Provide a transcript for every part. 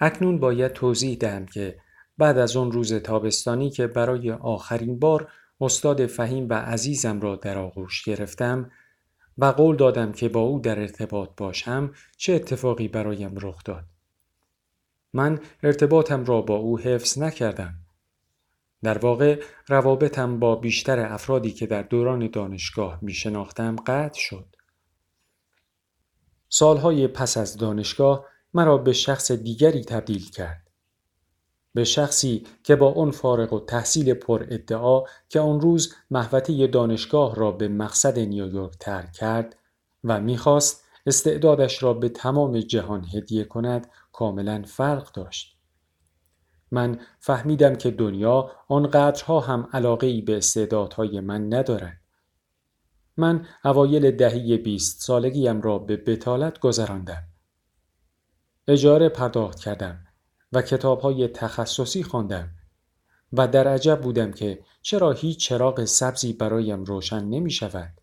اکنون باید توضیح دهم که بعد از اون روز تابستانی که برای آخرین بار استاد فهیم و عزیزم را در آغوش گرفتم و قول دادم که با او در ارتباط باشم چه اتفاقی برایم رخ داد. من ارتباطم را با او حفظ نکردم. در واقع روابطم با بیشتر افرادی که در دوران دانشگاه می شناختم قطع شد. سالهای پس از دانشگاه مرا به شخص دیگری تبدیل کرد. به شخصی که با اون فارغ و تحصیل پر ادعا که آن روز محوطه دانشگاه را به مقصد نیویورک ترک کرد و می‌خواست استعدادش را به تمام جهان هدیه کند کاملا فرق داشت. من فهمیدم که دنیا آنقدرها هم علاقه ای به استعدادهای من ندارد. من اوایل دهی بیست سالگیم را به بتالت گذراندم. اجاره پرداخت کردم و کتابهای تخصصی خواندم و در عجب بودم که چرا هیچ چراغ سبزی برایم روشن نمی شود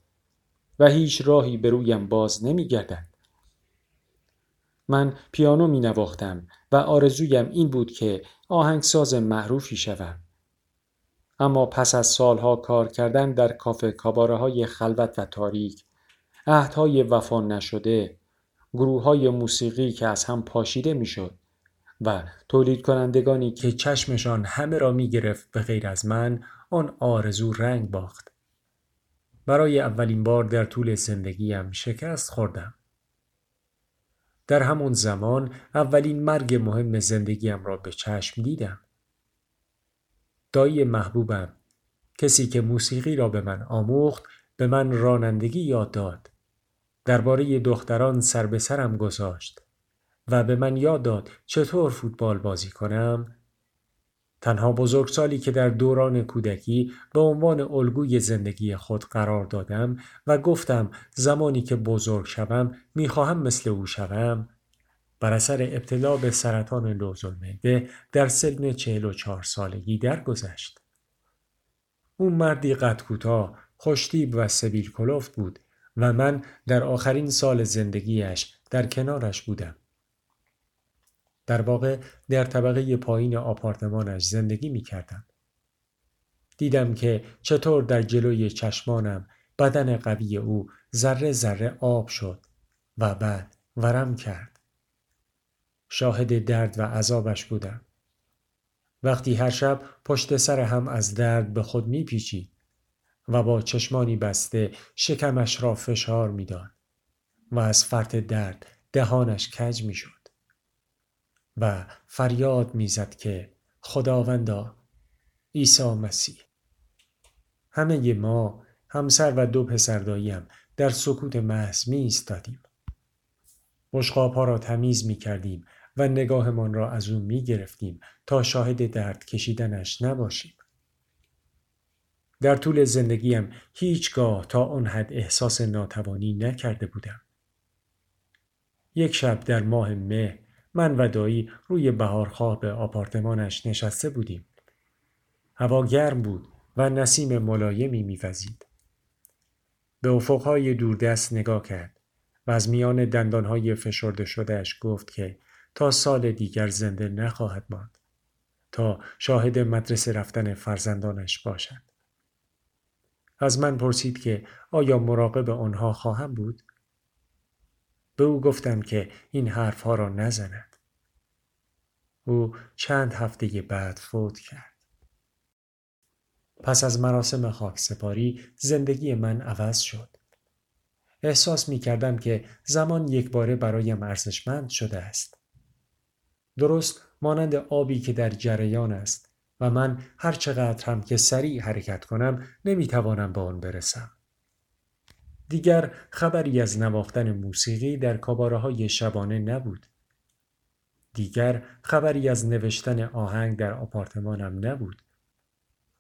و هیچ راهی به رویم باز نمی گردد. من پیانو می نواختم و آرزویم این بود که آهنگساز معروفی شوم. اما پس از سالها کار کردن در کافه کاباره های خلوت و تاریک، عهدهای وفا نشده، گروه های موسیقی که از هم پاشیده می‌شد و تولید کنندگانی که چشمشان همه را می گرفت به غیر از من آن آرزو رنگ باخت. برای اولین بار در طول زندگیم شکست خوردم. در همون زمان اولین مرگ مهم زندگیم را به چشم دیدم. دایی محبوبم کسی که موسیقی را به من آموخت به من رانندگی یاد داد. درباره دختران سر به سرم گذاشت و به من یاد داد چطور فوتبال بازی کنم تنها بزرگسالی که در دوران کودکی به عنوان الگوی زندگی خود قرار دادم و گفتم زمانی که بزرگ شوم می‌خواهم مثل او شوم بر اثر ابتلا به سرطان لوزالمعده در سن 44 سالگی درگذشت. او مردی قد کوتاه، خوشتیب و سبیل کلفت بود و من در آخرین سال زندگیش در کنارش بودم. در واقع در طبقه پایین آپارتمانش زندگی می کردم. دیدم که چطور در جلوی چشمانم بدن قوی او ذره ذره آب شد و بعد ورم کرد. شاهد درد و عذابش بودم. وقتی هر شب پشت سر هم از درد به خود میپیچید و با چشمانی بسته شکمش را فشار می‌داد و از فرط درد دهانش کج می‌شد. و فریاد می‌زد که خداوندا عیسی مسیح همه ما همسر و دو پسرداییم در سکوت محض می ایستادیم. ها را تمیز می کردیم و نگاهمان را از او می گرفتیم تا شاهد درد کشیدنش نباشیم. در طول زندگیم هیچگاه تا آن حد احساس ناتوانی نکرده بودم. یک شب در ماه مه من و دایی روی بهارخواب آپارتمانش نشسته بودیم. هوا گرم بود و نسیم ملایمی میوزید. به افقهای دوردست نگاه کرد و از میان دندانهای فشرده شدهش گفت که تا سال دیگر زنده نخواهد ماند تا شاهد مدرسه رفتن فرزندانش باشد. از من پرسید که آیا مراقب آنها خواهم بود؟ به او گفتم که این حرفها را نزند. او چند هفته بعد فوت کرد. پس از مراسم خاک سپاری زندگی من عوض شد. احساس می کردم که زمان یک باره برایم ارزشمند شده است. درست مانند آبی که در جریان است و من هر چقدر هم که سریع حرکت کنم نمی توانم به آن برسم. دیگر خبری از نواختن موسیقی در کاباره های شبانه نبود. دیگر خبری از نوشتن آهنگ در آپارتمانم نبود.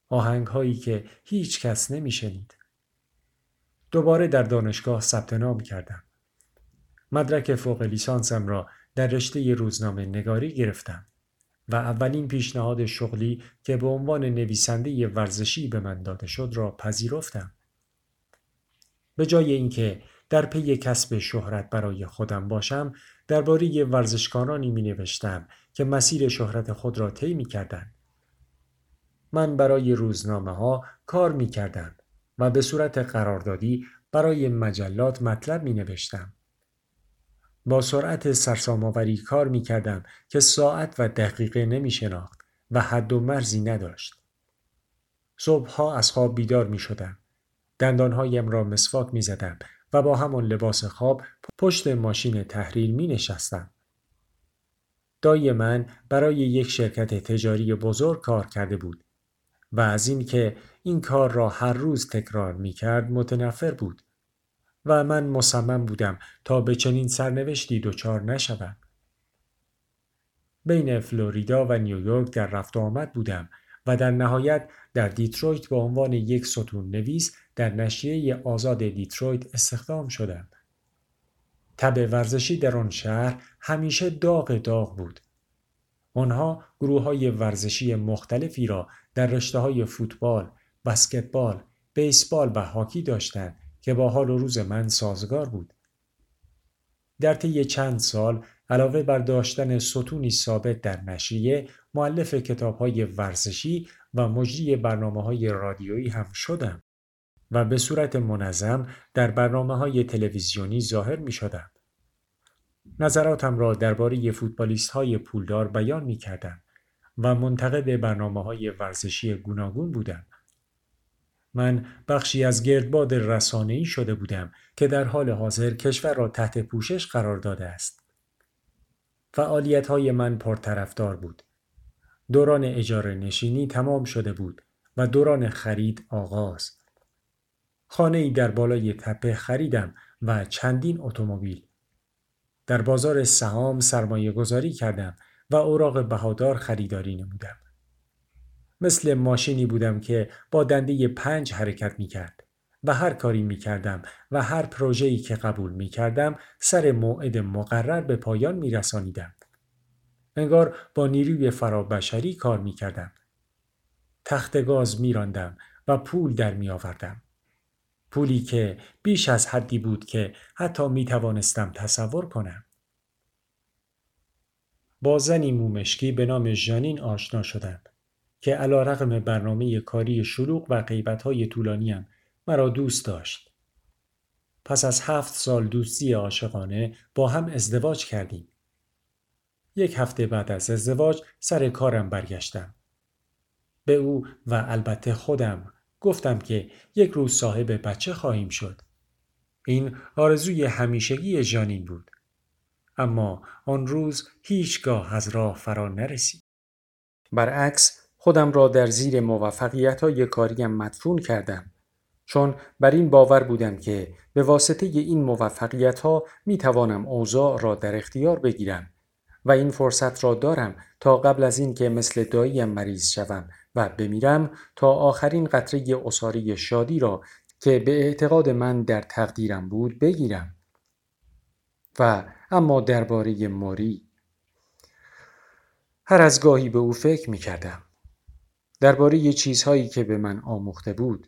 آهنگ هایی که هیچ کس نمی شنید. دوباره در دانشگاه ثبت نام کردم. مدرک فوق لیسانسم را در رشته روزنامه نگاری گرفتم و اولین پیشنهاد شغلی که به عنوان نویسنده ورزشی به من داده شد را پذیرفتم. به جای اینکه در پی کسب شهرت برای خودم باشم درباره ورزشکارانی می نوشتم که مسیر شهرت خود را طی می کردن. من برای روزنامه ها کار می کردم و به صورت قراردادی برای مجلات مطلب می نوشتم. با سرعت سرسام‌آوری کار می کردم که ساعت و دقیقه نمی شناخت و حد و مرزی نداشت. صبحها از خواب بیدار می شدم. دندانهایم را مسواک می زدم و با همان لباس خواب پشت ماشین تحریر می نشستم. دایی من برای یک شرکت تجاری بزرگ کار کرده بود و از اینکه این کار را هر روز تکرار می کرد متنفر بود و من مصمم بودم تا به چنین سرنوشتی دچار نشوم. بین فلوریدا و نیویورک در رفت آمد بودم و در نهایت در دیترویت به عنوان یک ستون نویس در نشریه آزاد دیترویت استخدام شدم. تب ورزشی در آن شهر همیشه داغ داغ بود. آنها گروه های ورزشی مختلفی را در رشته های فوتبال، بسکتبال، بیسبال و هاکی داشتند که با حال و روز من سازگار بود. در طی چند سال علاوه بر داشتن ستونی ثابت در نشریه معلف کتاب های ورزشی و مجری برنامه های رادیویی هم شدم و به صورت منظم در برنامه های تلویزیونی ظاهر می شدم. نظراتم را درباره فوتبالیست های پولدار بیان می کردم و منتقد برنامه های ورزشی گوناگون بودم. من بخشی از گردباد رسانه‌ای شده بودم که در حال حاضر کشور را تحت پوشش قرار داده است. فعالیت های من پرطرفدار بود. دوران اجاره نشینی تمام شده بود و دوران خرید آغاز. خانه ای در بالای تپه خریدم و چندین اتومبیل. در بازار سهام سرمایه گذاری کردم و اوراق بهادار خریداری نمودم. مثل ماشینی بودم که با دنده پنج حرکت می کرد و هر کاری می کردم و هر پروژه‌ای که قبول می کردم سر موعد مقرر به پایان می رسانیدم. انگار با نیروی فرابشری کار می کردم. تخت گاز می راندم و پول در می آوردم. پولی که بیش از حدی بود که حتی می توانستم تصور کنم. با زنی مومشکی به نام ژانین آشنا شدم که علا رقم برنامه کاری شلوغ و غیبتهای طولانیم مرا دوست داشت. پس از هفت سال دوستی عاشقانه با هم ازدواج کردیم. یک هفته بعد از ازدواج سر کارم برگشتم. به او و البته خودم گفتم که یک روز صاحب بچه خواهیم شد. این آرزوی همیشگی جانین بود. اما آن روز هیچگاه از راه فرا نرسید. برعکس خودم را در زیر موفقیت های کاریم مدفون کردم چون بر این باور بودم که به واسطه این موفقیت ها می توانم اوضاع را در اختیار بگیرم و این فرصت را دارم تا قبل از این که مثل داییم مریض شوم و بمیرم تا آخرین قطره اصاری شادی را که به اعتقاد من در تقدیرم بود بگیرم. و اما درباره موری هر از گاهی به او فکر می کردم درباره چیزهایی که به من آموخته بود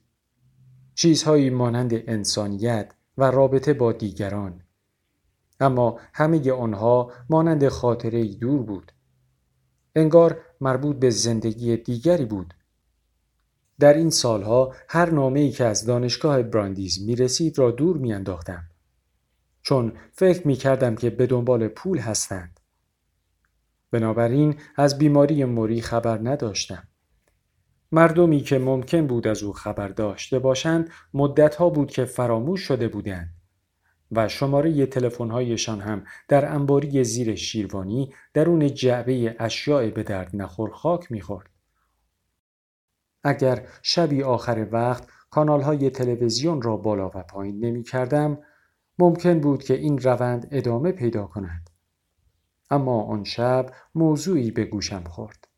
چیزهایی مانند انسانیت و رابطه با دیگران اما همه آنها مانند خاطره دور بود انگار مربوط به زندگی دیگری بود در این سالها هر نامه ای که از دانشگاه براندیز می رسید را دور می انداختم. چون فکر می کردم که به دنبال پول هستند. بنابراین از بیماری موری خبر نداشتم. مردمی که ممکن بود از او خبر داشته باشند مدتها بود که فراموش شده بودند و شماره تلفن‌هایشان هم در انباری زیر شیروانی درون جعبه اشیاء به درد نخور خاک می‌خورد. اگر شبی آخر وقت کانال های تلویزیون را بالا و پایین نمی کردم ممکن بود که این روند ادامه پیدا کند. اما آن شب موضوعی به گوشم خورد.